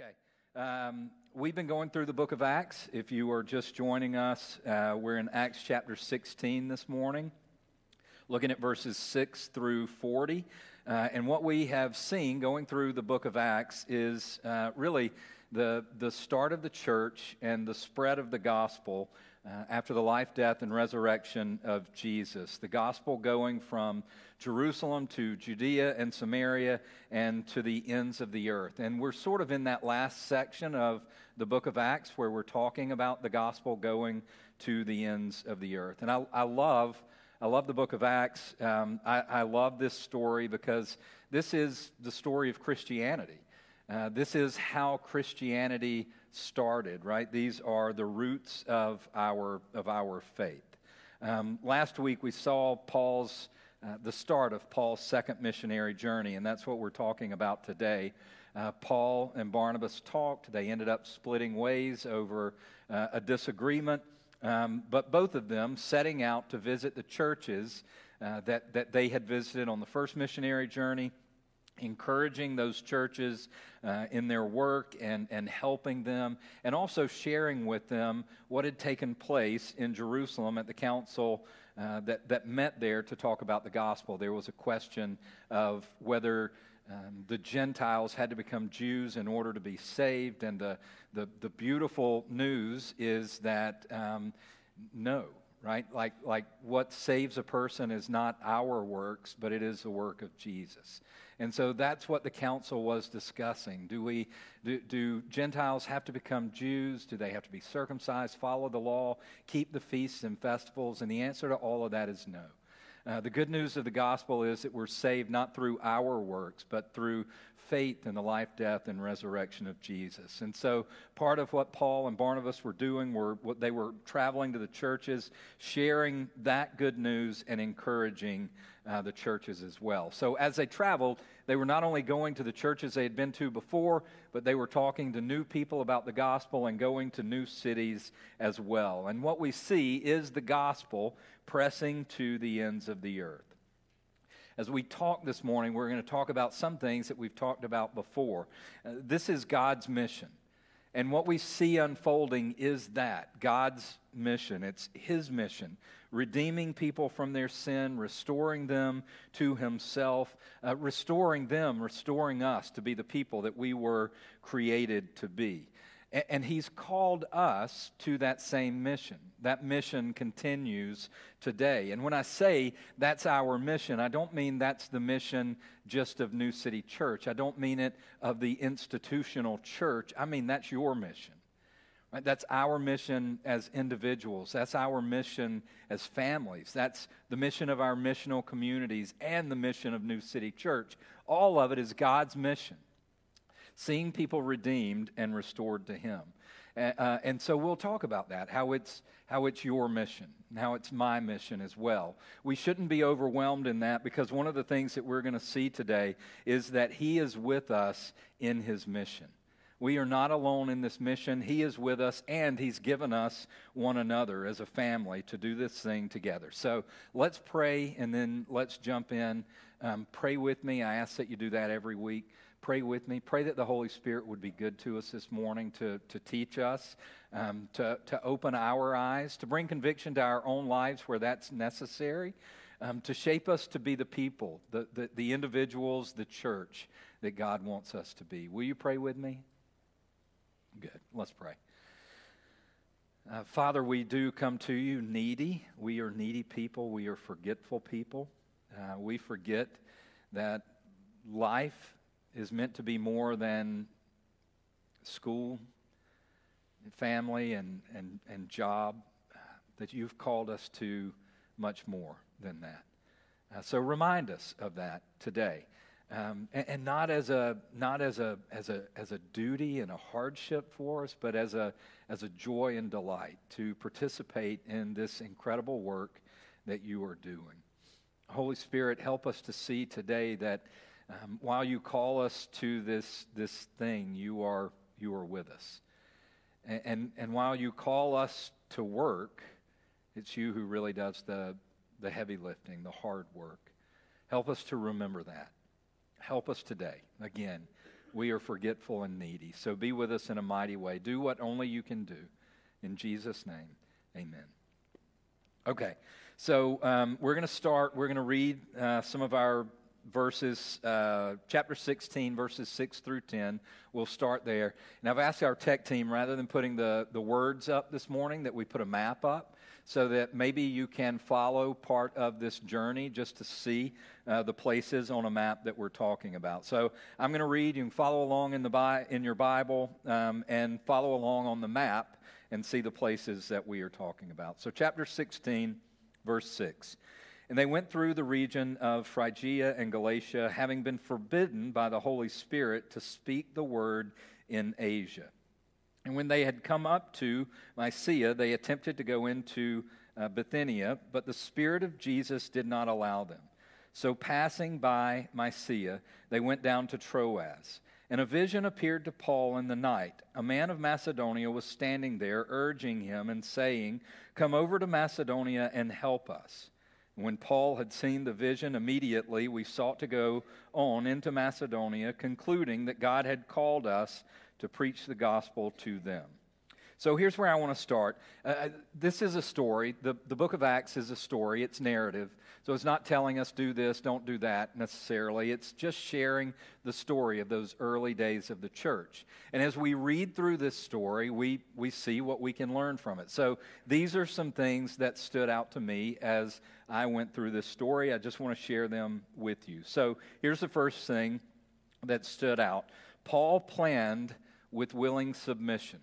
Okay. Um, we've been going through the book of Acts. If you are just joining us, uh, we're in Acts chapter 16 this morning, looking at verses 6 through 40. Uh, and what we have seen going through the book of Acts is uh, really the, the start of the church and the spread of the gospel uh, after the life, death, and resurrection of Jesus. The gospel going from Jerusalem to Judea and Samaria and to the ends of the earth. And we're sort of in that last section of the book of Acts where we're talking about the gospel going to the ends of the earth. And I, I love. I love the book of Acts. Um, I, I love this story because this is the story of Christianity. Uh, this is how Christianity started, right? These are the roots of our, of our faith. Um, last week we saw Paul's, uh, the start of Paul's second missionary journey, and that's what we're talking about today. Uh, Paul and Barnabas talked. They ended up splitting ways over uh, a disagreement, um, but both of them setting out to visit the churches uh, that, that they had visited on the first missionary journey encouraging those churches uh, in their work and, and helping them, and also sharing with them what had taken place in Jerusalem at the council uh, that, that met there to talk about the gospel. There was a question of whether um, the Gentiles had to become Jews in order to be saved, and the, the, the beautiful news is that um, no, right? Like, like what saves a person is not our works, but it is the work of Jesus. And so that's what the council was discussing. Do, we, do, do Gentiles have to become Jews? Do they have to be circumcised, follow the law, keep the feasts and festivals? And the answer to all of that is no. Uh, the good news of the gospel is that we're saved not through our works, but through faith in the life, death, and resurrection of Jesus. And so, part of what Paul and Barnabas were doing were what they were traveling to the churches, sharing that good news and encouraging uh, the churches as well. So, as they traveled, they were not only going to the churches they had been to before, but they were talking to new people about the gospel and going to new cities as well. And what we see is the gospel pressing to the ends of the earth. As we talk this morning, we're going to talk about some things that we've talked about before. Uh, this is God's mission. And what we see unfolding is that God's mission. It's His mission redeeming people from their sin, restoring them to Himself, uh, restoring them, restoring us to be the people that we were created to be. And, He's called us to that same mission. That mission continues today. And when I say that's our mission, I don't mean that's the mission just of New City Church. I don't mean it of the institutional church. I mean that's your mission. Right? That's our mission as individuals. That's our mission as families. That's the mission of our missional communities and the mission of New City Church. All of it is God's mission seeing people redeemed and restored to Him. Uh, and so we'll talk about that, how it's, how it's your mission, and how it's my mission as well. We shouldn't be overwhelmed in that because one of the things that we're going to see today is that He is with us in His mission. We are not alone in this mission. He is with us, and He's given us one another as a family to do this thing together. So let's pray, and then let's jump in. Um, pray with me. I ask that you do that every week. Pray with me. Pray that the Holy Spirit would be good to us this morning to, to teach us, um, to, to open our eyes, to bring conviction to our own lives where that's necessary, um, to shape us to be the people, the, the, the individuals, the church that God wants us to be. Will you pray with me? Good. Let's pray. Uh, Father, we do come to you needy. We are needy people. We are forgetful people. Uh, we forget that life is meant to be more than school, family, and, and, and job, that you've called us to much more than that. Uh, so remind us of that today. Um, and, and, not as a not as a as a as a duty and a hardship for us, but as a as a joy and delight to participate in this incredible work that you are doing. Holy Spirit, help us to see today that um, while you call us to this, this thing, you are, you are with us. And, and, and while you call us to work, it's you who really does the, the heavy lifting, the hard work. Help us to remember that. Help us today. Again, we are forgetful and needy. So be with us in a mighty way. Do what only you can do. In Jesus' name, amen. Okay, so um, we're going to start, we're going to read uh, some of our verses, uh, chapter 16, verses 6 through 10. We'll start there. And I've asked our tech team, rather than putting the, the words up this morning, that we put a map up so that maybe you can follow part of this journey just to see uh, the places on a map that we're talking about. So I'm going to read. You can follow along in, the Bi- in your Bible um, and follow along on the map and see the places that we are talking about. So, chapter 16, verse 6. And they went through the region of Phrygia and Galatia, having been forbidden by the Holy Spirit to speak the word in Asia. And when they had come up to Mysia, they attempted to go into uh, Bithynia, but the Spirit of Jesus did not allow them. So, passing by Mysia, they went down to Troas. And a vision appeared to Paul in the night. A man of Macedonia was standing there, urging him and saying, Come over to Macedonia and help us. When Paul had seen the vision, immediately we sought to go on into Macedonia, concluding that God had called us to preach the gospel to them. So here's where I want to start. Uh, uh, this is a story. The, the book of Acts is a story, it's narrative. So it's not telling us do this, don't do that necessarily. It's just sharing the story of those early days of the church. And as we read through this story, we, we see what we can learn from it. So these are some things that stood out to me as I went through this story. I just want to share them with you. So here's the first thing that stood out Paul planned with willing submission.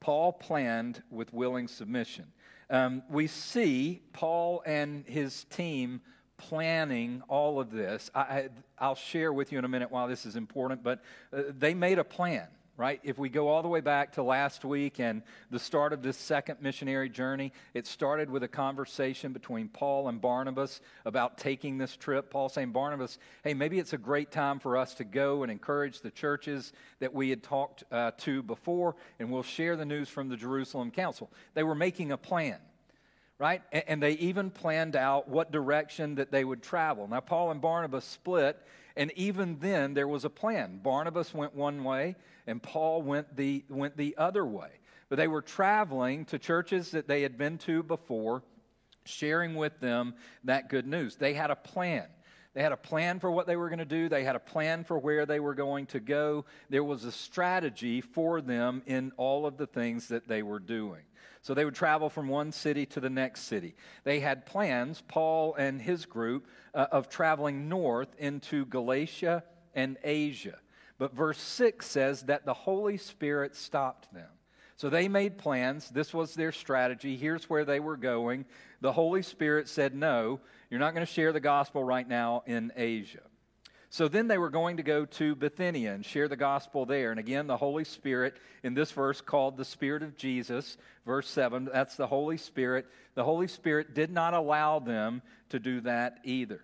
Paul planned with willing submission. Um, we see Paul and his team planning all of this. I, will share with you in a minute why this is important, but uh, they made a plan right? If we go all the way back to last week and the start of this second missionary journey, it started with a conversation between Paul and Barnabas about taking this trip. Paul saying, Barnabas, hey, maybe it's a great time for us to go and encourage the churches that we had talked uh, to before, and we'll share the news from the Jerusalem Council. They were making a plan right? And they even planned out what direction that they would travel. Now, Paul and Barnabas split, and even then there was a plan. Barnabas went one way, and Paul went the, went the other way. But they were traveling to churches that they had been to before, sharing with them that good news. They had a plan. They had a plan for what they were going to do. They had a plan for where they were going to go. There was a strategy for them in all of the things that they were doing. So they would travel from one city to the next city. They had plans, Paul and his group, uh, of traveling north into Galatia and Asia. But verse 6 says that the Holy Spirit stopped them. So they made plans. This was their strategy. Here's where they were going. The Holy Spirit said, No, you're not going to share the gospel right now in Asia. So then they were going to go to Bithynia and share the gospel there. And again, the Holy Spirit, in this verse called the Spirit of Jesus, verse 7, that's the Holy Spirit. The Holy Spirit did not allow them to do that either.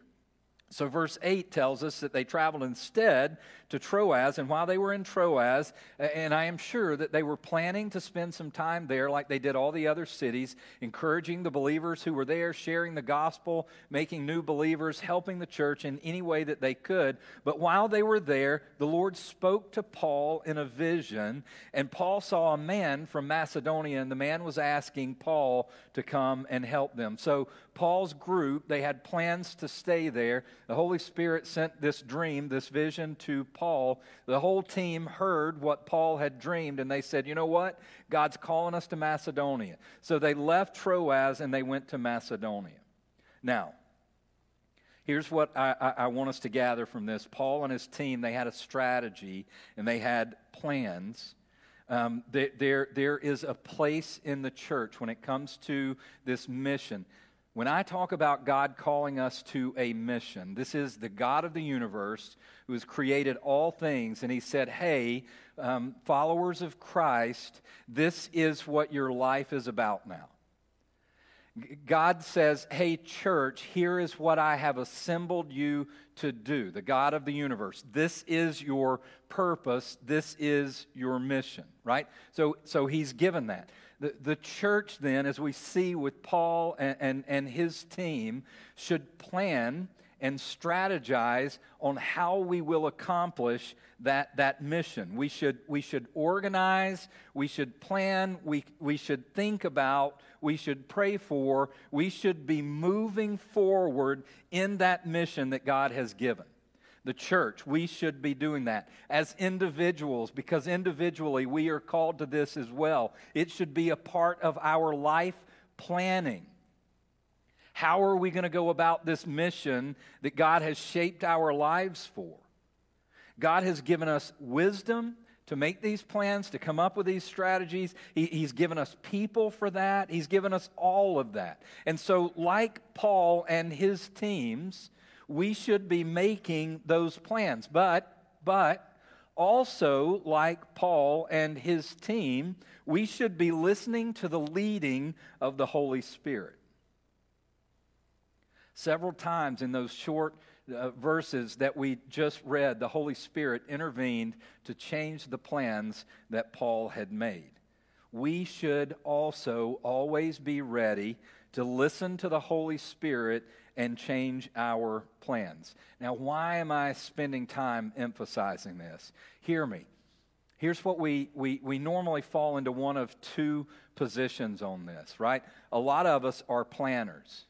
So, verse 8 tells us that they traveled instead to Troas, and while they were in Troas, and I am sure that they were planning to spend some time there like they did all the other cities, encouraging the believers who were there, sharing the gospel, making new believers, helping the church in any way that they could. But while they were there, the Lord spoke to Paul in a vision, and Paul saw a man from Macedonia, and the man was asking Paul to come and help them. So, Paul's group, they had plans to stay there. The Holy Spirit sent this dream, this vision to Paul. The whole team heard what Paul had dreamed, and they said, You know what? God's calling us to Macedonia. So they left Troas and they went to Macedonia. Now, here's what I, I, I want us to gather from this Paul and his team, they had a strategy and they had plans. Um, there, there, there is a place in the church when it comes to this mission when I talk about God calling us to a mission, this is the God of the universe who has created all things, and He said, Hey, um, followers of Christ, this is what your life is about now. God says, Hey, church, here is what I have assembled you to do. The God of the universe. This is your purpose. This is your mission, right? So, so He's given that. The, the church, then, as we see with Paul and, and, and his team, should plan and strategize on how we will accomplish that, that mission. We should, we should organize, we should plan, we, we should think about, we should pray for, we should be moving forward in that mission that God has given the church, we should be doing that. As individuals, because individually we are called to this as well, it should be a part of our life planning. How are we going to go about this mission that God has shaped our lives for? God has given us wisdom to make these plans, to come up with these strategies. He, he's given us people for that. He's given us all of that. And so, like Paul and his teams, we should be making those plans. But, but, also, like Paul and his team, we should be listening to the leading of the Holy Spirit. Several times in those short uh, verses that we just read, the Holy Spirit intervened to change the plans that Paul had made. We should also always be ready to listen to the Holy Spirit and change our plans. Now, why am I spending time emphasizing this? Hear me. Here's what we, we, we normally fall into one of two positions on this, right? A lot of us are planners.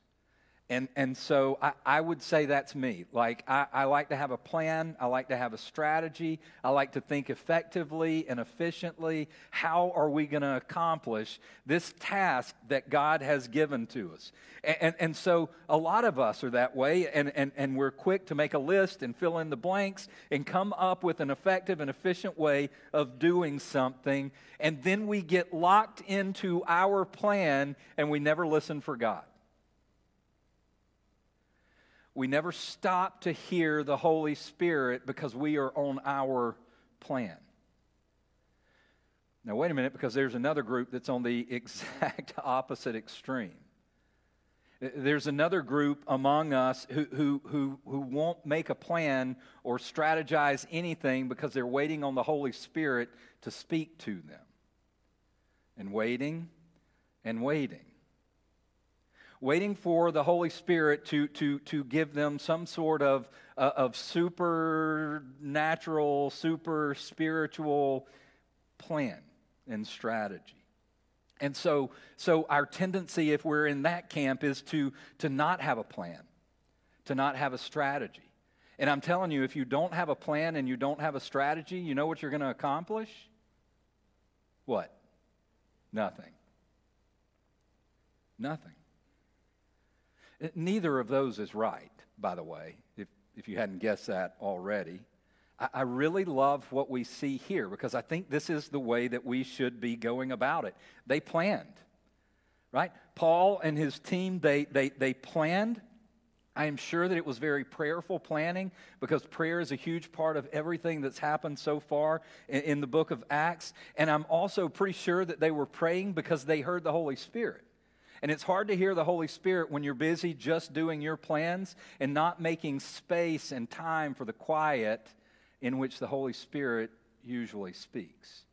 And, and so I, I would say that's me. Like, I, I like to have a plan. I like to have a strategy. I like to think effectively and efficiently. How are we going to accomplish this task that God has given to us? And, and, and, so a lot of us are that way, and, and, and we're quick to make a list and fill in the blanks and come up with an effective and efficient way of doing something. And then we get locked into our plan and we never listen for God we never stop to hear the Holy Spirit because we are on our plan. Now, wait a minute, because there's another group that's on the exact opposite extreme. There's another group among us who, who, who, who won't make a plan or strategize anything because they're waiting on the Holy Spirit to speak to them. And waiting and waiting waiting for the Holy Spirit to, to, to give them some sort of, uh, of supernatural, super spiritual plan and strategy. And so, so our tendency, if we're in that camp, is to, to not have a plan, to not have a strategy. And I'm telling you, if you don't have a plan and you don't have a strategy, you know what you're going to accomplish? What? Nothing. Nothing. Neither of those is right, by the way, if, if you hadn't guessed that already. I, I really love what we see here because I think this is the way that we should be going about it. They planned, right? Paul and his team, they, they, they planned. I am sure that it was very prayerful planning because prayer is a huge part of everything that's happened so far in, in, the book of Acts. And I'm also pretty sure that they were praying because they heard the Holy Spirit. And it's hard to hear the Holy Spirit when you're busy just doing your plans and not making space and time for the quiet in which the Holy Spirit usually speaks.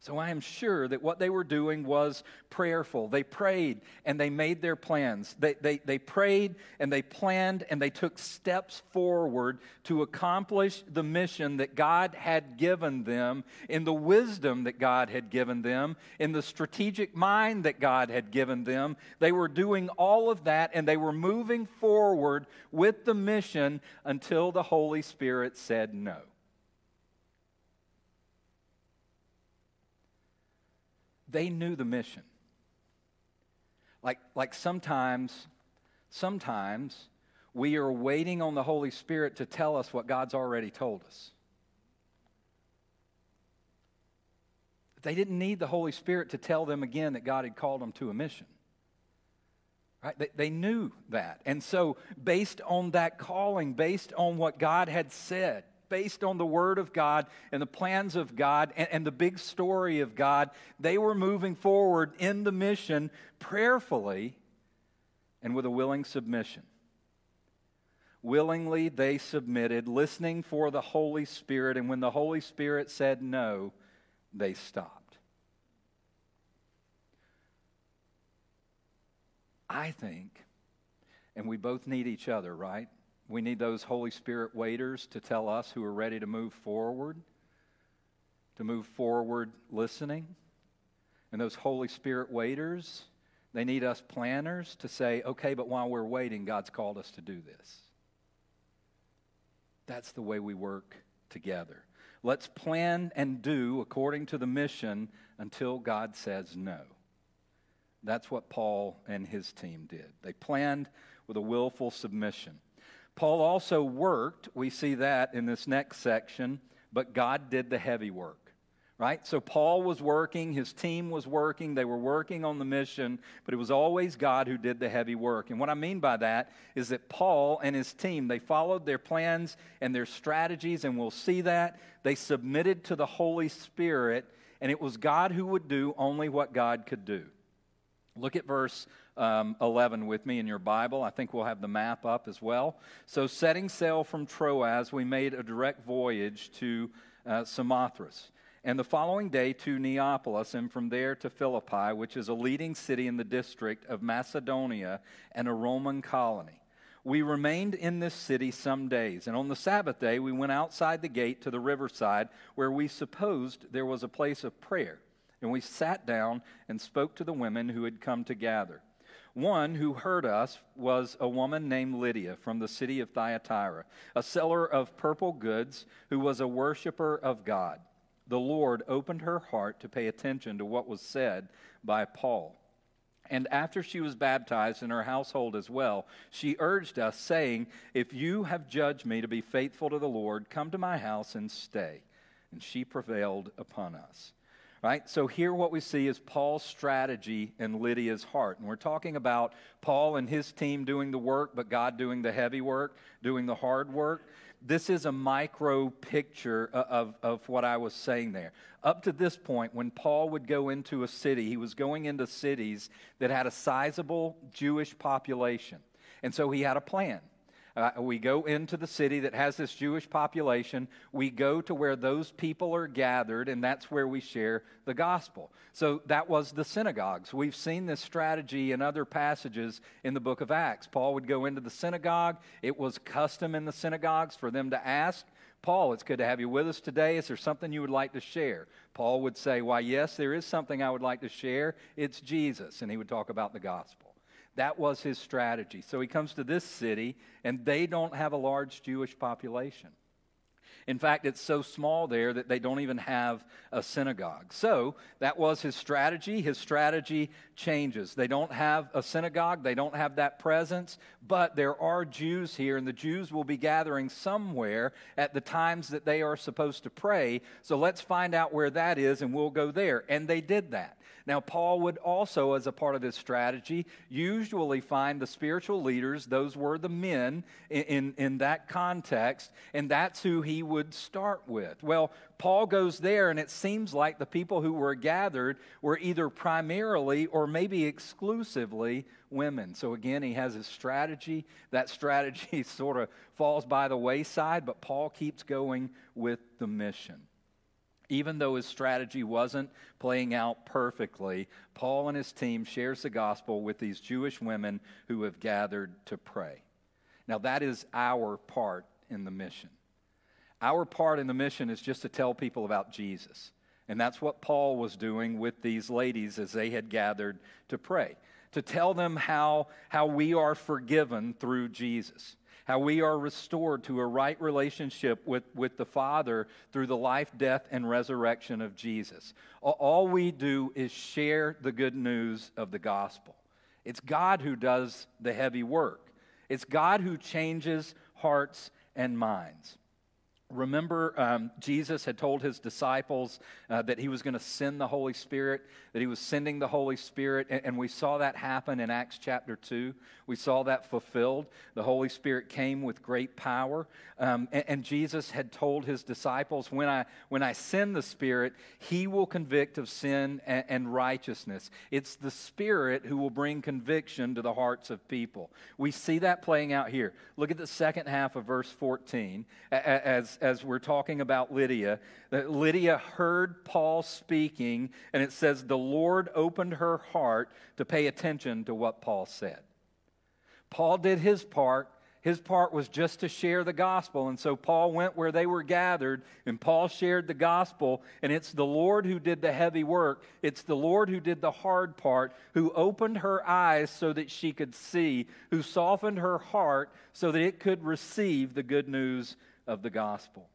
So I am sure that what they were doing was prayerful. They prayed and they made their plans. They, they, they prayed and they planned and they took steps forward to accomplish the mission that God had given them in the wisdom that God had given them, in the strategic mind that God had given them. They were doing all of that and they were moving forward with the mission until the Holy Spirit said no. They knew the mission. Like, like sometimes, sometimes we are waiting on the Holy Spirit to tell us what God's already told us. They didn't need the Holy Spirit to tell them again that God had called them to a mission. Right? They, they knew that. And so, based on that calling, based on what God had said, based on the Word of God and the plans of God and, and, the big story of God, they were moving forward in the mission prayerfully and with a willing submission. Willingly, they submitted, listening for the Holy Spirit, and when the Holy Spirit said no, they stopped. I think, and we both need each other, right? We need those Holy Spirit waiters to tell us who are ready to move forward, to move forward listening. And those Holy Spirit waiters, they need us planners to say, okay, but while we're waiting, God's called us to do this. That's the way we work together. Let's plan and do according to the mission until God says no. That's what Paul and his team did. They planned with a willful submission. Paul also worked, we see that in this next section, but God did the heavy work right? So Paul was working, his team was working, they were working on the mission, but it was always God who did the heavy work. And what I mean by that is that Paul and his team, they followed their plans and their strategies, and we'll see that. They submitted to the Holy Spirit, and it was God who would do only what God could do. Look at verse um, 11 with me in your Bible. I think we'll have the map up as well. So, setting sail from Troas, we made a direct voyage to uh, Samothrace and the following day to Neapolis, and from there to Philippi, which is a leading city in the district of Macedonia and a Roman colony. We remained in this city some days, and on the Sabbath day we went outside the gate to the riverside, where we supposed there was a place of prayer. And we sat down and spoke to the women who had come to gather. One who heard us was a woman named Lydia from the city of Thyatira, a seller of purple goods who was a worshiper of God the Lord opened her heart to pay attention to what was said by Paul. And after she was baptized in her household as well, she urged us, saying, If you have judged me to be faithful to the Lord, come to my house and stay. And she prevailed upon us. Right? So here what we see is Paul's strategy and Lydia's heart. And we're talking about Paul and his team doing the work, but God doing the heavy work, doing the hard work this is a micro picture of, of what I was saying there. Up to this point, when Paul would go into a city, he was going into cities that had a sizable Jewish population. And so he had a plan. Uh, we go into the city that has this Jewish population. We go to where those people are gathered, and that's where we share the gospel. So that was the synagogues. We've seen this strategy in other passages in the book of Acts. Paul would go into the synagogue. It was custom in the synagogues for them to ask, Paul, it's good to have you with us today. Is there something you would like to share? Paul would say, Why, yes, there is something I would like to share. It's Jesus. And he would talk about the gospel. That was his strategy. So he comes to this city, and they don't have a large Jewish population. In fact, it's so small there that they don't even have a synagogue. So that was his strategy. His strategy changes. They don't have a synagogue, they don't have that presence, but there are Jews here, and the Jews will be gathering somewhere at the times that they are supposed to pray. So let's find out where that is, and we'll go there. And they did that. Now, Paul would also, as a part of his strategy, usually find the spiritual leaders, those were the men in, in, in, that context, and that's who he would start with. Well, Paul goes there, and it seems like the people who were gathered were either primarily or maybe exclusively women. So again, he has his strategy. That strategy sort of falls by the wayside, but Paul keeps going with the mission. Even though his strategy wasn't playing out perfectly, Paul and his team shares the gospel with these Jewish women who have gathered to pray. Now that is our part in the mission. Our part in the mission is just to tell people about Jesus. And that's what Paul was doing with these ladies as they had gathered to pray. To tell them how, how we are forgiven through Jesus how we are restored to a right relationship with, with the Father through the life, death, and resurrection of Jesus. All we do is share the good news of the gospel. It's God who does the heavy work, it's God who changes hearts and minds. Remember, um, Jesus had told his disciples uh, that he was going to send the Holy Spirit, that he was sending the Holy Spirit, and, and, we saw that happen in Acts chapter 2. We saw that fulfilled. The Holy Spirit came with great power, um, and, and, Jesus had told his disciples, when I, when I send the Spirit, he will convict of sin and, and righteousness. It's the Spirit who will bring conviction to the hearts of people. We see that playing out here. Look at the second half of verse 14 as as, we're talking about Lydia, that Lydia heard Paul speaking, and it says the Lord opened her heart to pay attention to what Paul said. Paul did his part, his part was just to share the gospel. And so Paul went where they were gathered, and Paul shared the gospel. And it's the Lord who did the heavy work. It's the Lord who did the hard part, who opened her eyes so that she could see, who softened her heart so that it could receive the good news of the gospel.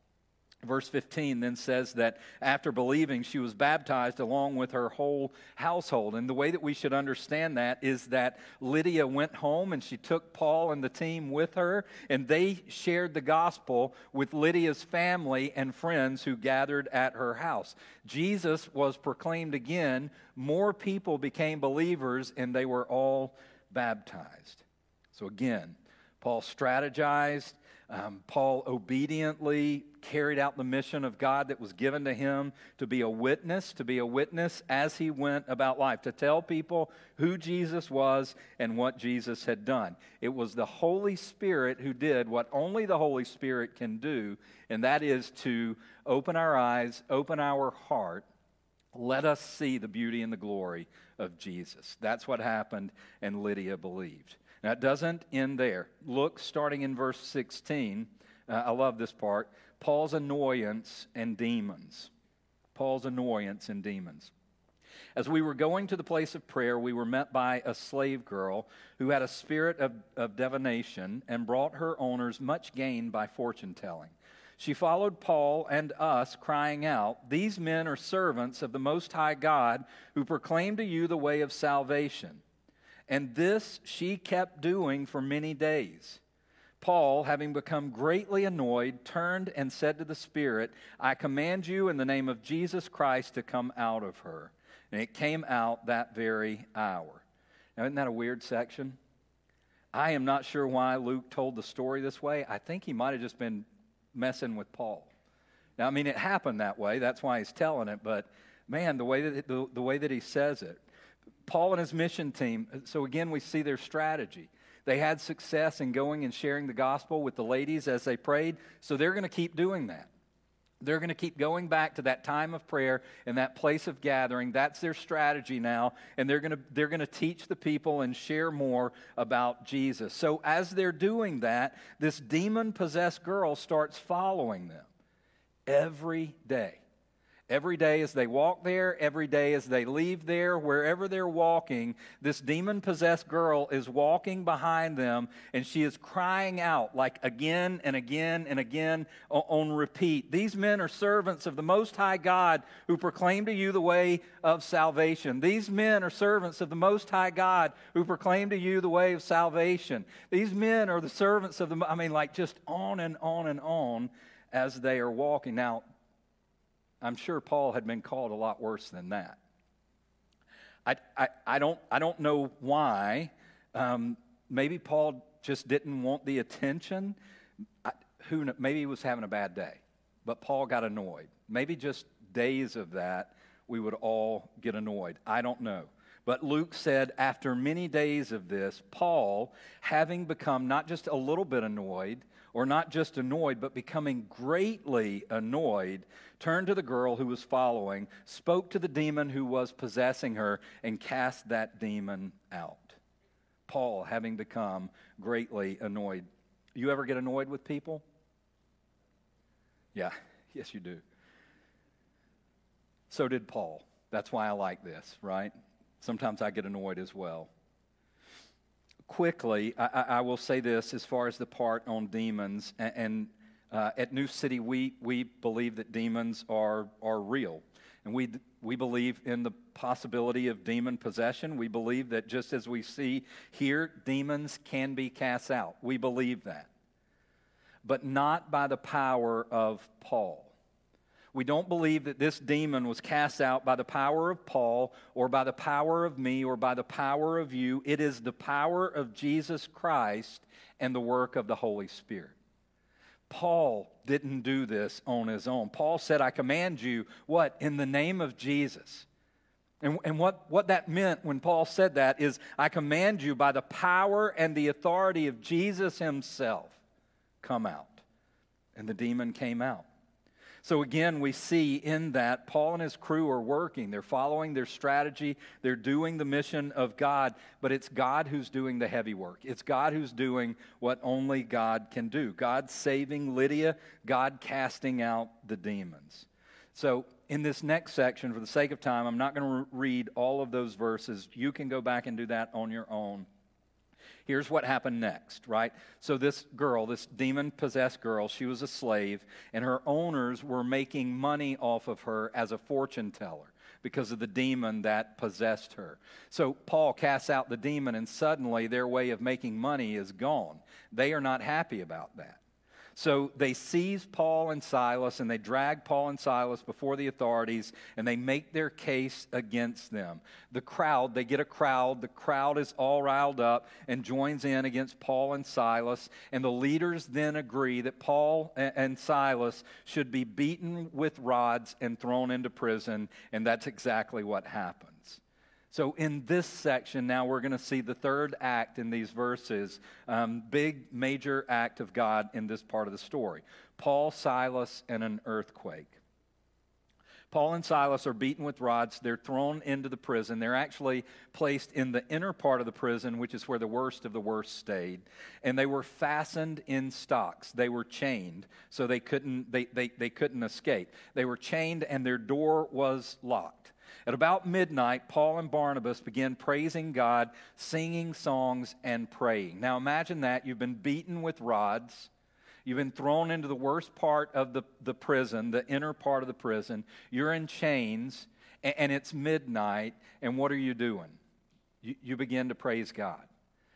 Verse 15 then says that after believing, she was baptized along with her whole household. And the way that we should understand that is that Lydia went home and she took Paul and the team with her, and they shared the gospel with Lydia's family and friends who gathered at her house. Jesus was proclaimed again, more people became believers, and they were all baptized. So again, Paul strategized um, Paul obediently carried out the mission of God that was given to him to be a witness, to be a witness as he went about life, to tell people who Jesus was and what Jesus had done. It was the Holy Spirit who did what only the Holy Spirit can do, and that is to open our eyes, open our heart, let us see the beauty and the glory of Jesus. That's what happened, and Lydia believed. Now, it doesn't end there. Look, starting in verse 16, uh, I love this part Paul's annoyance and demons. Paul's annoyance and demons. As we were going to the place of prayer, we were met by a slave girl who had a spirit of, of divination and brought her owners much gain by fortune telling. She followed Paul and us, crying out, These men are servants of the Most High God who proclaim to you the way of salvation. And this she kept doing for many days. Paul, having become greatly annoyed, turned and said to the Spirit, I command you in the name of Jesus Christ to come out of her. And it came out that very hour. Now, isn't that a weird section? I am not sure why Luke told the story this way. I think he might have just been messing with Paul. Now, I mean, it happened that way. That's why he's telling it. But man, the way that, the, the way that he says it, Paul and his mission team, so again, we see their strategy. They had success in going and sharing the gospel with the ladies as they prayed, so they're going to keep doing that. They're going to keep going back to that time of prayer and that place of gathering. That's their strategy now, and they're going to, they're going to teach the people and share more about Jesus. So, as they're doing that, this demon possessed girl starts following them every day. Every day as they walk there, every day as they leave there, wherever they're walking, this demon possessed girl is walking behind them and she is crying out like again and again and again on repeat. These men are servants of the Most High God who proclaim to you the way of salvation. These men are servants of the Most High God who proclaim to you the way of salvation. These men are the servants of the, I mean, like just on and on and on as they are walking. Now, I'm sure Paul had been called a lot worse than that. I, I, I, don't, I don't know why. Um, maybe Paul just didn't want the attention. I, who, maybe he was having a bad day, but Paul got annoyed. Maybe just days of that, we would all get annoyed. I don't know. But Luke said, after many days of this, Paul, having become not just a little bit annoyed, or not just annoyed, but becoming greatly annoyed, turned to the girl who was following, spoke to the demon who was possessing her, and cast that demon out. Paul, having become greatly annoyed. You ever get annoyed with people? Yeah, yes, you do. So did Paul. That's why I like this, right? Sometimes I get annoyed as well quickly, I, I, will say this as far as the part on demons. And, and uh, at New City, we, we believe that demons are, are real. And we, we believe in the possibility of demon possession. We believe that just as we see here, demons can be cast out. We believe that. But not by the power of Paul. We don't believe that this demon was cast out by the power of Paul or by the power of me or by the power of you. It is the power of Jesus Christ and the work of the Holy Spirit. Paul didn't do this on his own. Paul said, I command you, what? In the name of Jesus. And, and what, what that meant when Paul said that is, I command you by the power and the authority of Jesus himself, come out. And the demon came out. So, again, we see in that Paul and his crew are working. They're following their strategy, they're doing the mission of God, but it's God who's doing the heavy work. It's God who's doing what only God can do. God saving Lydia, God casting out the demons. So, in this next section, for the sake of time, I'm not going to read all of those verses. You can go back and do that on your own. Here's what happened next, right? So, this girl, this demon possessed girl, she was a slave, and her owners were making money off of her as a fortune teller because of the demon that possessed her. So, Paul casts out the demon, and suddenly their way of making money is gone. They are not happy about that. So they seize Paul and Silas and they drag Paul and Silas before the authorities and they make their case against them. The crowd, they get a crowd, the crowd is all riled up and joins in against Paul and Silas. And the leaders then agree that Paul and Silas should be beaten with rods and thrown into prison. And that's exactly what happened. So, in this section, now we're going to see the third act in these verses. Um, big, major act of God in this part of the story Paul, Silas, and an earthquake. Paul and Silas are beaten with rods. They're thrown into the prison. They're actually placed in the inner part of the prison, which is where the worst of the worst stayed. And they were fastened in stocks. They were chained, so they couldn't, they, they, they couldn't escape. They were chained, and their door was locked. At about midnight, Paul and Barnabas began praising God, singing songs, and praying. Now imagine that. You've been beaten with rods. You've been thrown into the worst part of the, the prison, the inner part of the prison. You're in chains, and, and it's midnight. And what are you doing? You, you begin to praise God.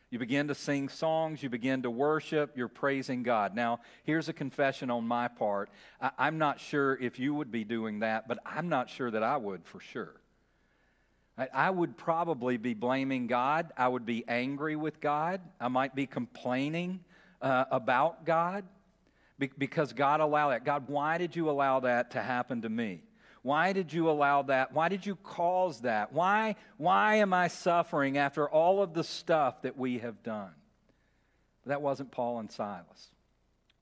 You begin to sing songs, you begin to worship, you're praising God. Now, here's a confession on my part. I, am not sure if you would be doing that, but I'm not sure that I would for sure. I, I would probably be blaming God. I would be angry with God. I might be complaining uh, about God because God allowed that. God, why did you allow that to happen to me? Why did you allow that? Why did you cause that? Why, why am I suffering after all of the stuff that we have done? That wasn't Paul and Silas.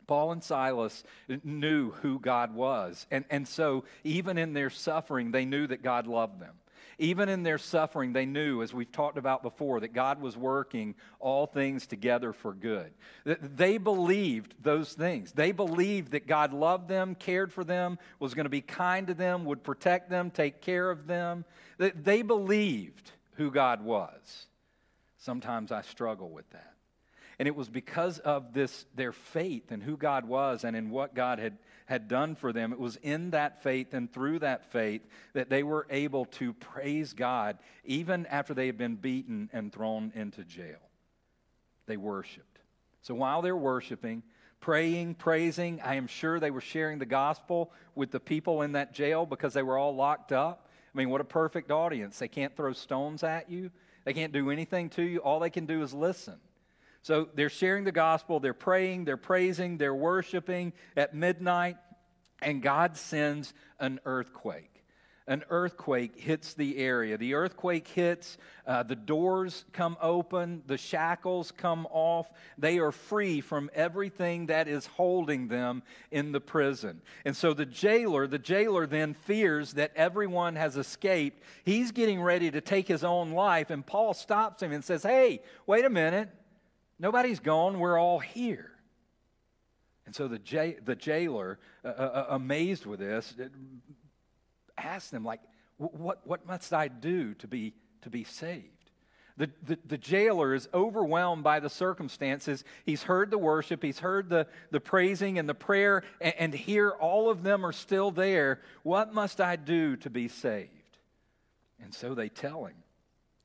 Paul and Silas knew who God was. And, and so, even in their suffering, they knew that God loved them. Even in their suffering, they knew, as we've talked about before, that God was working all things together for good. They believed those things. They believed that God loved them, cared for them, was going to be kind to them, would protect them, take care of them. They believed who God was. Sometimes I struggle with that. And it was because of this their faith in who God was and in what God had had done for them. It was in that faith and through that faith that they were able to praise God even after they had been beaten and thrown into jail. They worshiped. So while they're worshiping, praying, praising, I am sure they were sharing the gospel with the people in that jail because they were all locked up. I mean, what a perfect audience. They can't throw stones at you, they can't do anything to you. All they can do is listen. So they're sharing the gospel, they're praying, they're praising, they're worshiping at midnight, and God sends an earthquake. An earthquake hits the area. The earthquake hits, uh, the doors come open, the shackles come off. They are free from everything that is holding them in the prison. And so the jailer, the jailer then fears that everyone has escaped. He's getting ready to take his own life, and Paul stops him and says, Hey, wait a minute. Nobody's gone, we're all here. And so the, the jailer, uh, uh, uh amazed with this, asked them, like, what, what must I do to be, to be saved? The, the, the, jailer is overwhelmed by the circumstances. He's heard the worship, he's heard the, the praising and the prayer, and, and here all of them are still there. What must I do to be saved? And so they tell him.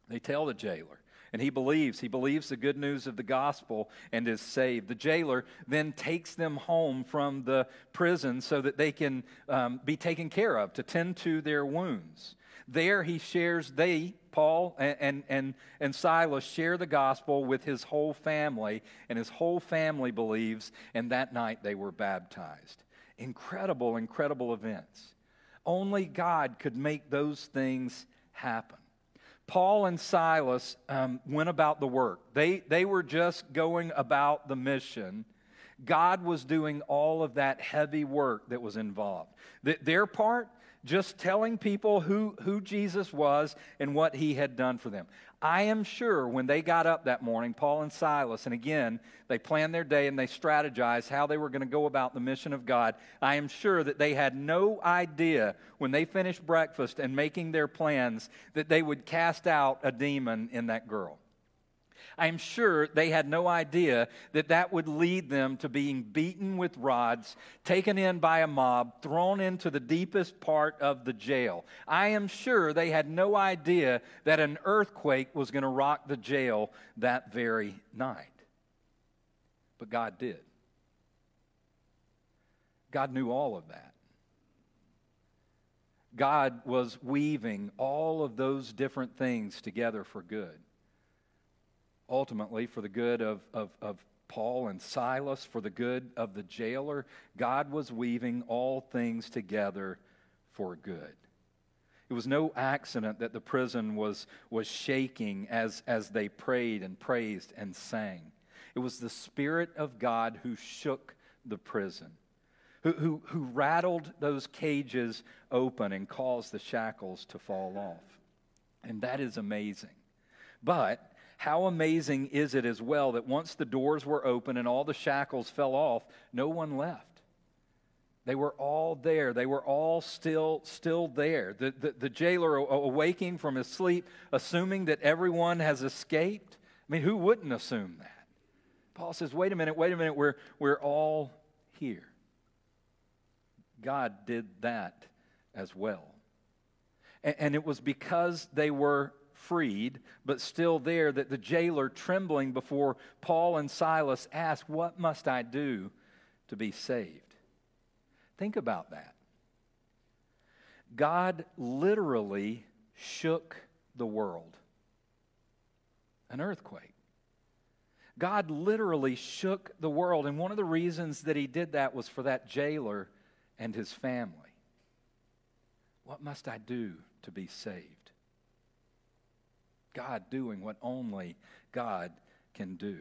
They tell the jailer. And he believes. He believes the good news of the gospel and is saved. The jailer then takes them home from the prison so that they can um, be taken care of, to tend to their wounds. There he shares, they, Paul and, and, and, and Silas, share the gospel with his whole family, and his whole family believes, and that night they were baptized. Incredible, incredible events. Only God could make those things happen. Paul and Silas um, went about the work. They, they were just going about the mission. God was doing all of that heavy work that was involved. Their part, just telling people who, who Jesus was and what he had done for them. I am sure when they got up that morning, Paul and Silas, and again, they planned their day and they strategized how they were going to go about the mission of God. I am sure that they had no idea when they finished breakfast and making their plans that they would cast out a demon in that girl. I'm sure they had no idea that that would lead them to being beaten with rods, taken in by a mob, thrown into the deepest part of the jail. I am sure they had no idea that an earthquake was going to rock the jail that very night. But God did. God knew all of that. God was weaving all of those different things together for good ultimately for the good of, of, of Paul and Silas, for the good of the jailer. God was weaving all things together for good. It was no accident that the prison was, was shaking as, as they prayed and praised and sang. It was the Spirit of God who shook the prison, who, who, who rattled those cages open and caused the shackles to fall off. And that is amazing. But how amazing is it as well that once the doors were open and all the shackles fell off, no one left. They were all there. They were all still, still there. The, the, the jailer awaking from his sleep, assuming that everyone has escaped. I mean, who wouldn't assume that? Paul says, wait a minute, wait a minute, we're, we're all here. God did that as well. And, and it was because they were freed, but still there, that the jailer, trembling before Paul and Silas, asked, What must I do to be saved? Think about that. God literally shook the world. An earthquake. God literally shook the world. And one of the reasons that he did that was for that jailer and his family. What must I do to be saved? God doing what only God can do.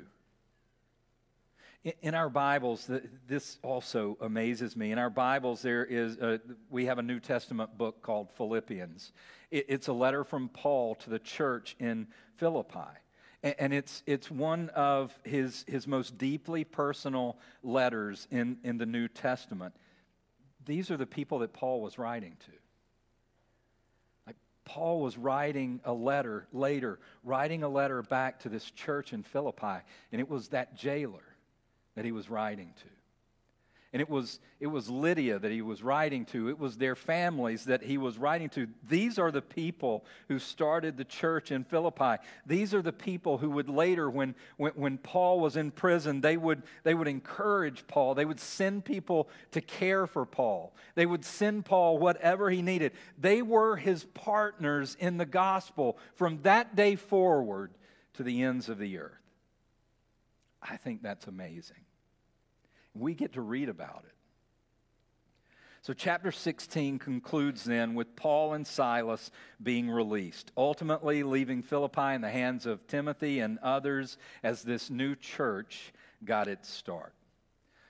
In our Bibles, this also amazes me. In our Bibles, there is a, we have a New Testament book called Philippians. It's a letter from Paul to the church in Philippi. And it's, it's one of his, his most deeply personal letters in, in the New Testament. These are the people that Paul was writing to. Paul was writing a letter later, writing a letter back to this church in Philippi, and it was that jailer that he was writing to. And it was, it was Lydia that he was writing to. It was their families that he was writing to. These are the people who started the church in Philippi. These are the people who would later, when, when, when Paul was in prison, they would, they would encourage Paul. They would send people to care for Paul. They would send Paul whatever he needed. They were his partners in the gospel from that day forward to the ends of the earth. I think that's amazing. We get to read about it. So, chapter 16 concludes then with Paul and Silas being released, ultimately leaving Philippi in the hands of Timothy and others as this new church got its start.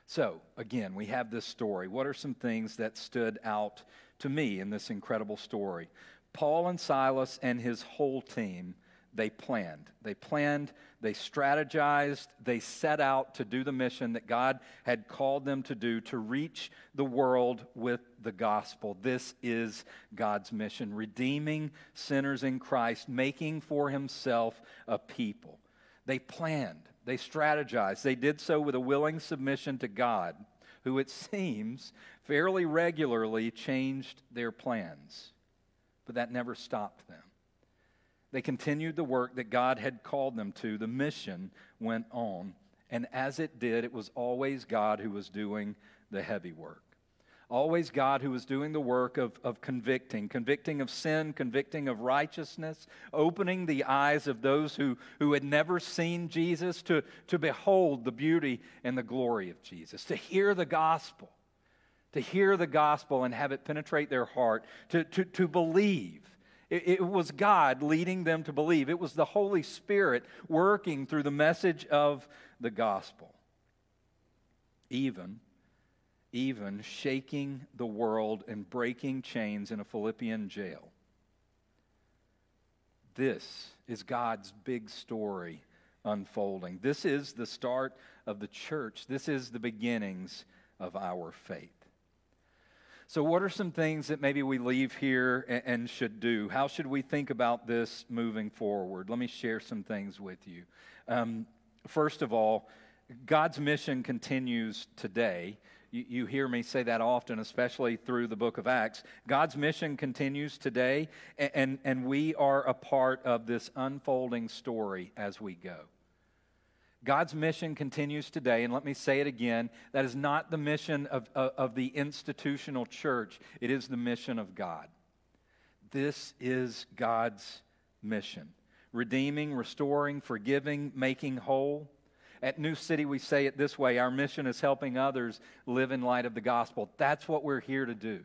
So, again, we have this story. What are some things that stood out to me in this incredible story? Paul and Silas and his whole team they planned. They planned, they strategized, they set out to do the mission that God had called them to do to reach the world with the gospel. This is God's mission redeeming sinners in Christ, making for himself a people. They planned, they strategized, they did so with a willing submission to God, who it seems fairly regularly changed their plans. But that never stopped them. They continued the work that God had called them to. The mission went on. And as it did, it was always God who was doing the heavy work. Always God who was doing the work of, of convicting, convicting of sin, convicting of righteousness, opening the eyes of those who, who had never seen Jesus to, to behold the beauty and the glory of Jesus, to hear the gospel, to hear the gospel and have it penetrate their heart, to, to, to believe it, it, was God leading them to believe. It was the Holy Spirit working through the message of the gospel. even, even shaking the world and breaking chains in a Philippian jail. This is God's big story unfolding. This is the start of the church. This is the beginnings of our faith. So, what are some things that maybe we leave here and, and, should do? How should we think about this moving forward? Let me share some things with you. Um, first of all, God's mission continues today. You, you, hear me say that often, especially through the book of Acts. God's mission continues today, and, and, and we are a part of this unfolding story as we go. God's mission continues today, and let me say it again that is not the mission of, of, of, the institutional church, it is the mission of God. This is God's mission redeeming, restoring, forgiving, making whole. At New City, we say it this way our mission is helping others live in light of the gospel. That's what we're here to do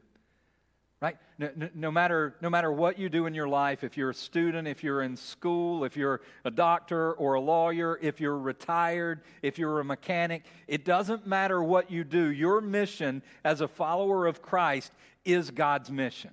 right? No, no, matter no matter what you do in your life if you're a student if you're in school if you're a doctor or a lawyer if you're retired if you're a mechanic it doesn't matter what you do. Your mission as a follower of christ is god's mission.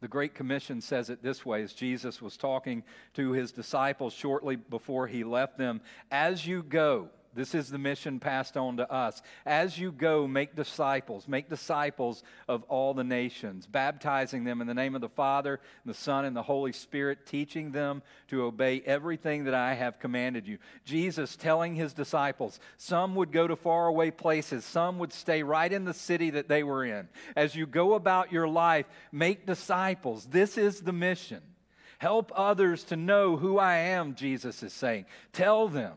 The Great Commission says it this way as Jesus was talking to his disciples shortly before he left them As you go, this is the mission passed on to us. As you go, make disciples, make disciples of all the nations, baptizing them in the name of the Father, and the Son, and the Holy Spirit, teaching them to obey everything that I have commanded you. Jesus telling his disciples, some would go to faraway places, some would stay right in the city that they were in. As you go about your life, make disciples. This is the mission. Help others to know who I am, Jesus is saying. Tell them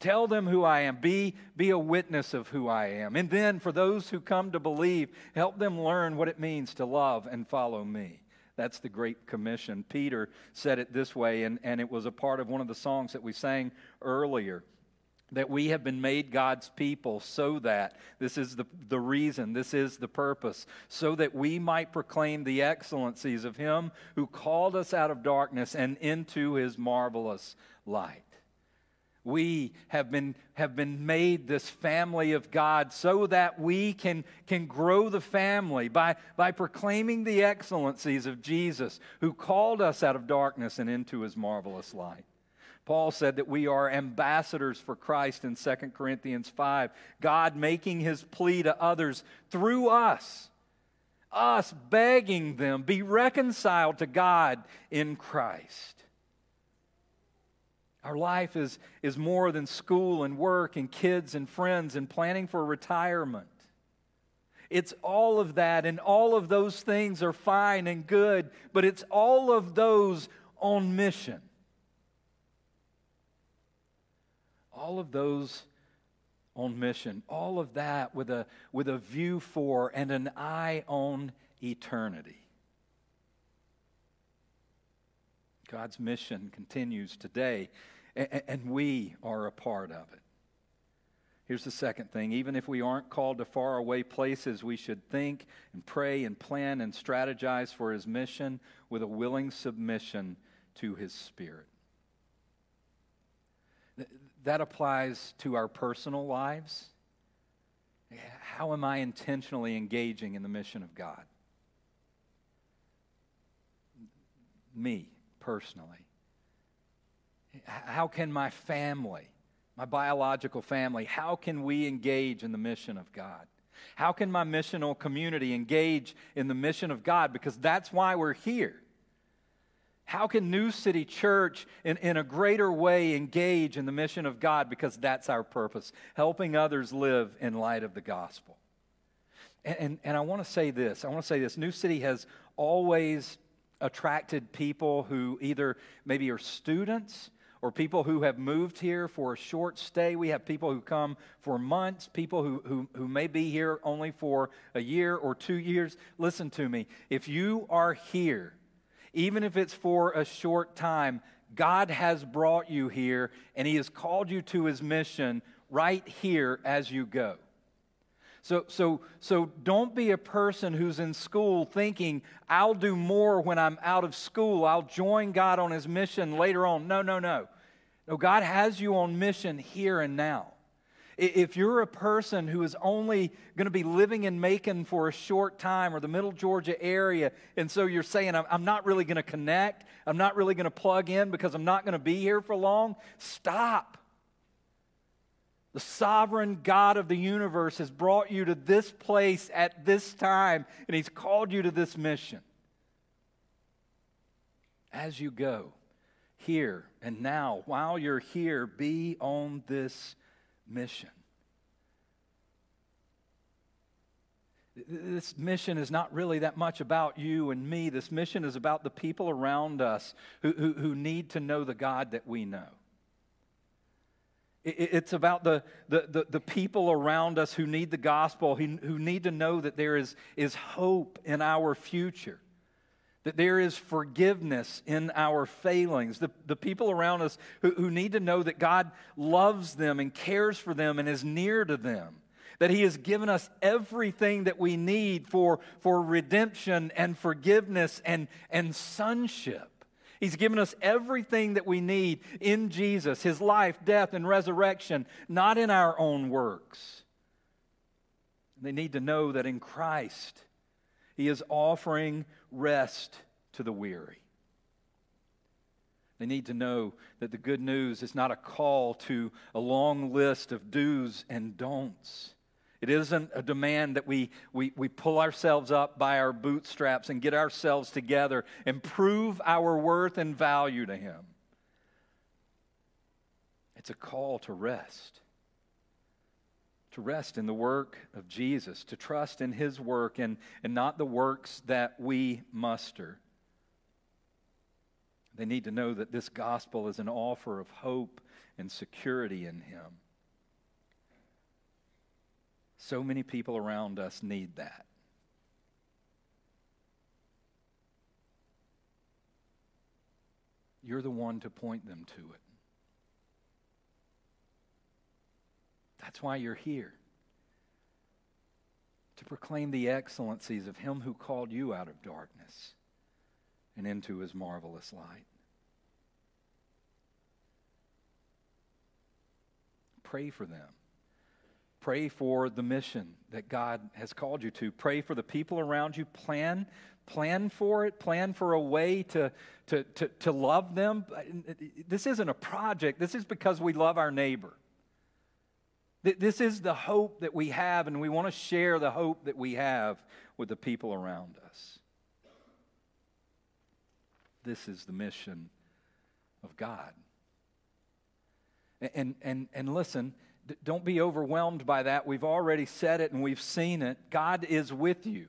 Tell them who I am. Be, be a witness of who I am. And then, for those who come to believe, help them learn what it means to love and follow me. That's the Great Commission. Peter said it this way, and, and it was a part of one of the songs that we sang earlier that we have been made God's people so that this is the, the reason, this is the purpose, so that we might proclaim the excellencies of Him who called us out of darkness and into His marvelous light. We have been, have been made this family of God so that we can, can grow the family by, by proclaiming the excellencies of Jesus, who called us out of darkness and into his marvelous light. Paul said that we are ambassadors for Christ in 2 Corinthians 5, God making his plea to others through us, us begging them, be reconciled to God in Christ. Our life is, is more than school and work and kids and friends and planning for retirement. It's all of that, and all of those things are fine and good, but it's all of those on mission. All of those on mission. All of that with a, with a view for and an eye on eternity. God's mission continues today, and we are a part of it. Here's the second thing even if we aren't called to faraway places, we should think and pray and plan and strategize for His mission with a willing submission to His Spirit. That applies to our personal lives. How am I intentionally engaging in the mission of God? Me personally? How can my family, my biological family, how can we engage in the mission of God? How can my missional community engage in the mission of God? Because that's why we're here. How can New City Church, in, in a greater way, engage in the mission of God? Because that's our purpose, helping others live in light of the gospel. And, and, and I want to say this I want to say this New City has always attracted people who either maybe are students or people who have moved here for a short stay. We have people who come for months, people who, who, who may be here only for a year or two years. Listen to me. If you are here, even if it's for a short time, God has brought you here and He has called you to His mission right here as you go. So, so, so don't be a person who's in school thinking, I'll do more when I'm out of school. I'll join God on his mission later on. No, no, no. No, God has you on mission here and now. If you're a person who is only going to be living in Macon for a short time or the middle Georgia area, and so you're saying, I'm not really going to connect, I'm not really going to plug in because I'm not going to be here for long, stop. The sovereign God of the universe has brought you to this place at this time, and He's called you to this mission. As you go, here and now, while you're here, be on this mission. This mission is not really that much about you and me. This mission is about the people around us who, who, who need to know the God that we know. It's about the, the, the, the, people around us who need the gospel, who, who need to know that there is, is hope in our future, that there is forgiveness in our failings. The, the people around us who, who need to know that God loves them and cares for them and is near to them, that He has given us everything that we need for, for redemption and forgiveness and, and sonship. He's given us everything that we need in Jesus, his life, death, and resurrection, not in our own works. They need to know that in Christ, he is offering rest to the weary. They need to know that the good news is not a call to a long list of do's and don'ts. It isn't a demand that we, we, we pull ourselves up by our bootstraps and get ourselves together and prove our worth and value to Him. It's a call to rest. To rest in the work of Jesus, to trust in His work and, and not the works that we muster. They need to know that this gospel is an offer of hope and security in Him. So many people around us need that. You're the one to point them to it. That's why you're here. To proclaim the excellencies of Him who called you out of darkness and into His marvelous light. Pray for them. Pray for the mission that God has called you to. Pray for the people around you. Plan, plan for it. Plan for a way to, to, to, to love them. This isn't a project. This is because we love our neighbor. This is the hope that we have, and we want to share the hope that we have with the people around us. This is the mission of God. And, and, and listen, don't be overwhelmed by that. We've already said it and we've seen it. God is with you,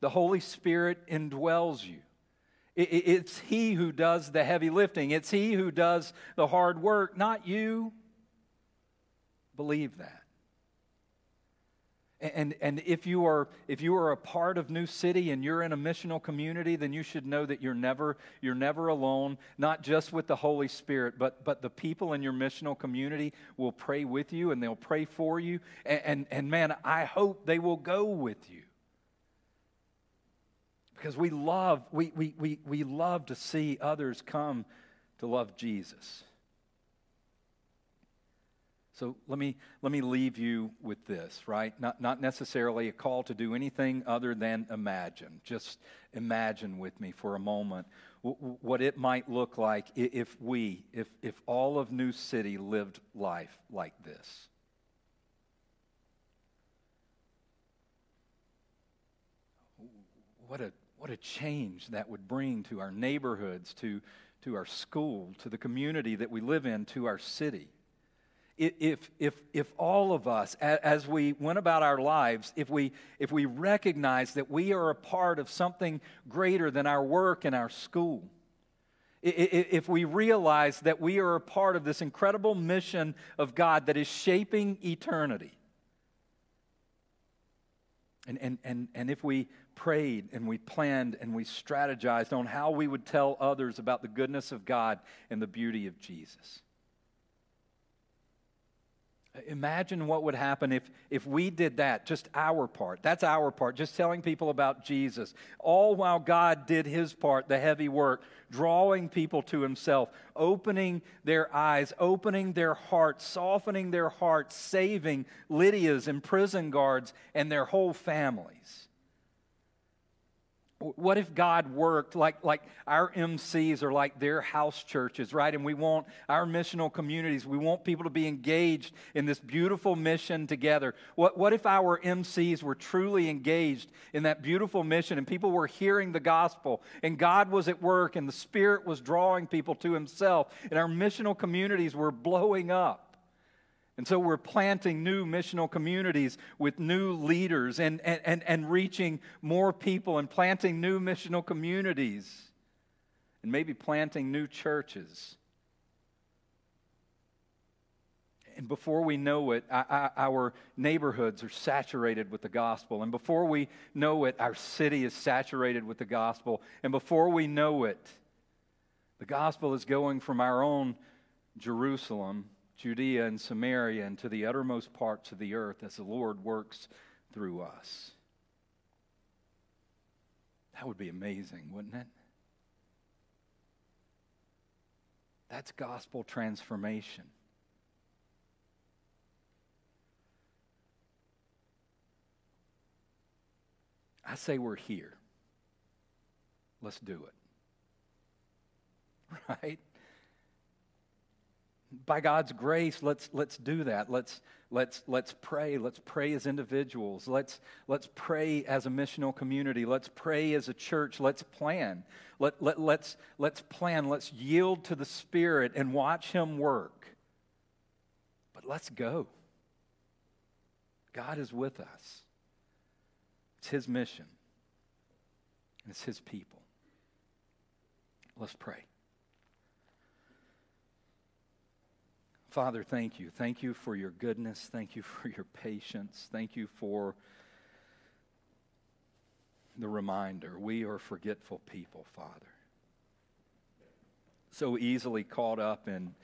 the Holy Spirit indwells you. It's He who does the heavy lifting, it's He who does the hard work, not you. Believe that. And, and if, you are, if you are a part of New City and you're in a missional community, then you should know that you're never, you're never alone, not just with the Holy Spirit, but, but the people in your missional community will pray with you and they'll pray for you. And, and, and man, I hope they will go with you. Because we love, we, we, we, we love to see others come to love Jesus. So let me, let me leave you with this, right? Not, not necessarily a call to do anything other than imagine. Just imagine with me for a moment what it might look like if we, if, if all of New City lived life like this. What a, what a change that would bring to our neighborhoods, to, to our school, to the community that we live in, to our city if, if, if all of us, as we went about our lives, if we, if we recognize that we are a part of something greater than our work and our school, if we realize that we are a part of this incredible mission of God that is shaping eternity, and, and, and, and if we prayed and we planned and we strategized on how we would tell others about the goodness of God and the beauty of Jesus. Imagine what would happen if, if we did that, just our part. That's our part, just telling people about Jesus. All while God did his part, the heavy work, drawing people to himself, opening their eyes, opening their hearts, softening their hearts, saving Lydia's and prison guards and their whole families. What if God worked like, like our MCs are like their house churches, right? And we want our missional communities, we want people to be engaged in this beautiful mission together. What, what if our MCs were truly engaged in that beautiful mission and people were hearing the gospel and God was at work and the Spirit was drawing people to Himself and our missional communities were blowing up? And so we're planting new missional communities with new leaders and, and, and, and reaching more people and planting new missional communities and maybe planting new churches. And before we know it, our neighborhoods are saturated with the gospel. And before we know it, our city is saturated with the gospel. And before we know it, the gospel is going from our own Jerusalem Judea and Samaria and to the uttermost parts of the earth as the Lord works through us. That would be amazing, wouldn't it? That's gospel transformation. I say we're here. Let's do it. Right? By God's grace, let's, let's do that. Let's, let's, let's pray. Let's pray as individuals. Let's, let's pray as a missional community. Let's pray as a church. Let's plan. Let, let, let's, let's plan. Let's yield to the Spirit and watch Him work. But let's go. God is with us. It's His mission, it's His people. Let's pray. Father, thank you. Thank you for your goodness. Thank you for your patience. Thank you for the reminder. We are forgetful people, Father. So easily caught up in,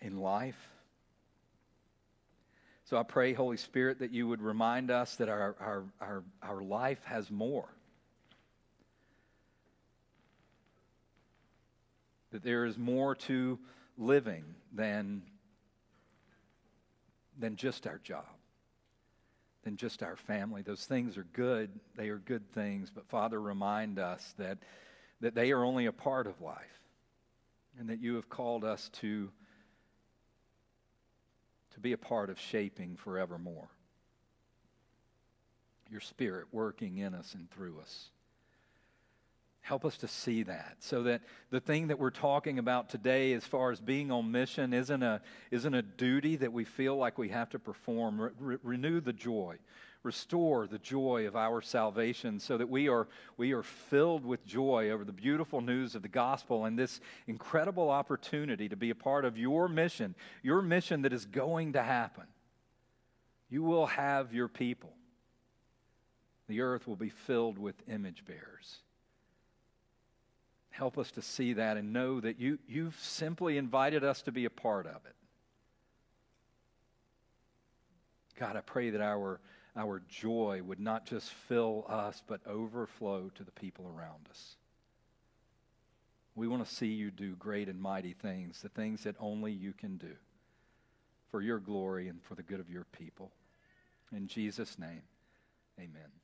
in life. So I pray, Holy Spirit, that you would remind us that our, our, our, our life has more. That there is more to living than, than just our job, than just our family. Those things are good, they are good things, but Father, remind us that, that they are only a part of life and that you have called us to, to be a part of shaping forevermore. Your Spirit working in us and through us. Help us to see that so that the thing that we're talking about today, as far as being on mission, isn't a, isn't a duty that we feel like we have to perform. Re- renew the joy, restore the joy of our salvation so that we are, we are filled with joy over the beautiful news of the gospel and this incredible opportunity to be a part of your mission, your mission that is going to happen. You will have your people, the earth will be filled with image bearers. Help us to see that and know that you, you've simply invited us to be a part of it. God, I pray that our, our joy would not just fill us, but overflow to the people around us. We want to see you do great and mighty things, the things that only you can do for your glory and for the good of your people. In Jesus' name, amen.